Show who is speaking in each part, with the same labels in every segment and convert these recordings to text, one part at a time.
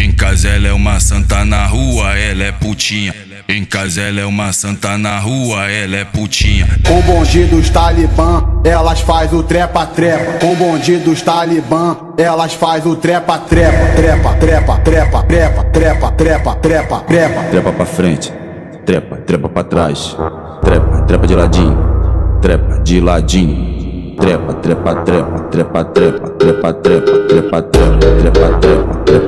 Speaker 1: Em casa ela é uma santa na rua, ela é putinha. Em casa ela é uma santa na rua, ela é putinha.
Speaker 2: Com bonde dos talibã, elas faz o trepa-trepa. Com bonde dos talibã, elas faz o trepa-trepa. Trepa, trepa, trepa, trepa, trepa, trepa, trepa, trepa.
Speaker 3: Trepa pra frente, trepa, trepa pra trás. Trepa, trepa de ladinho, trepa de ladinho trepa, trepa, trepa, trepa, trepa, trepa, trepa, trepa, trepa, trepa, trepa,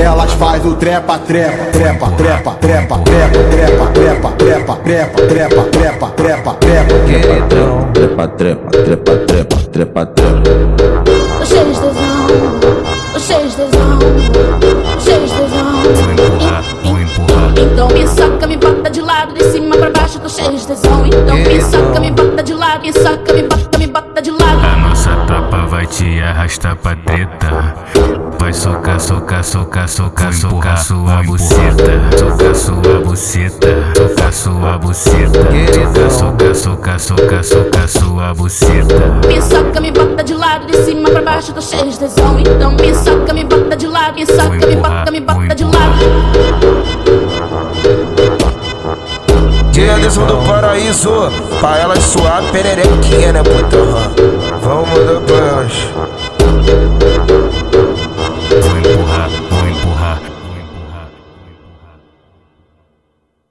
Speaker 2: Elas faz o trepa trepa, trepa, trepa, trepa, trepa, trepa, trepa, trepa, trepa, trepa, trepa, trepa, trepa, trepa,
Speaker 3: trepa, trepa, trepa, trepa, trepa, trepa.
Speaker 4: Tô cheio de tesão, tô cheio de tesão, cheio de tesão.
Speaker 1: Vou empurrar,
Speaker 4: Então me saca, me bota de lado, de cima pra baixo, tô cheio de tesão. Então me saca, me bota de lado, me saca, me bota, me bota de lado.
Speaker 1: A nossa tropa vai te arrastar pra treta. Vai socar, socar, socar, socar, socar sua buceta. Socar sua buceta. Socar sua buceta. Socar, socar, socar, socar sua buceta.
Speaker 4: Me saca, me bota de lado, de cima pra baixo, tô cheio de tesão. Então me saca, me bota de lado, me saca, me bota, me bota de lado.
Speaker 5: De Anderson do Paraíso, pra elas suar pererequinha, né, puta? Vamos mandar pra elas.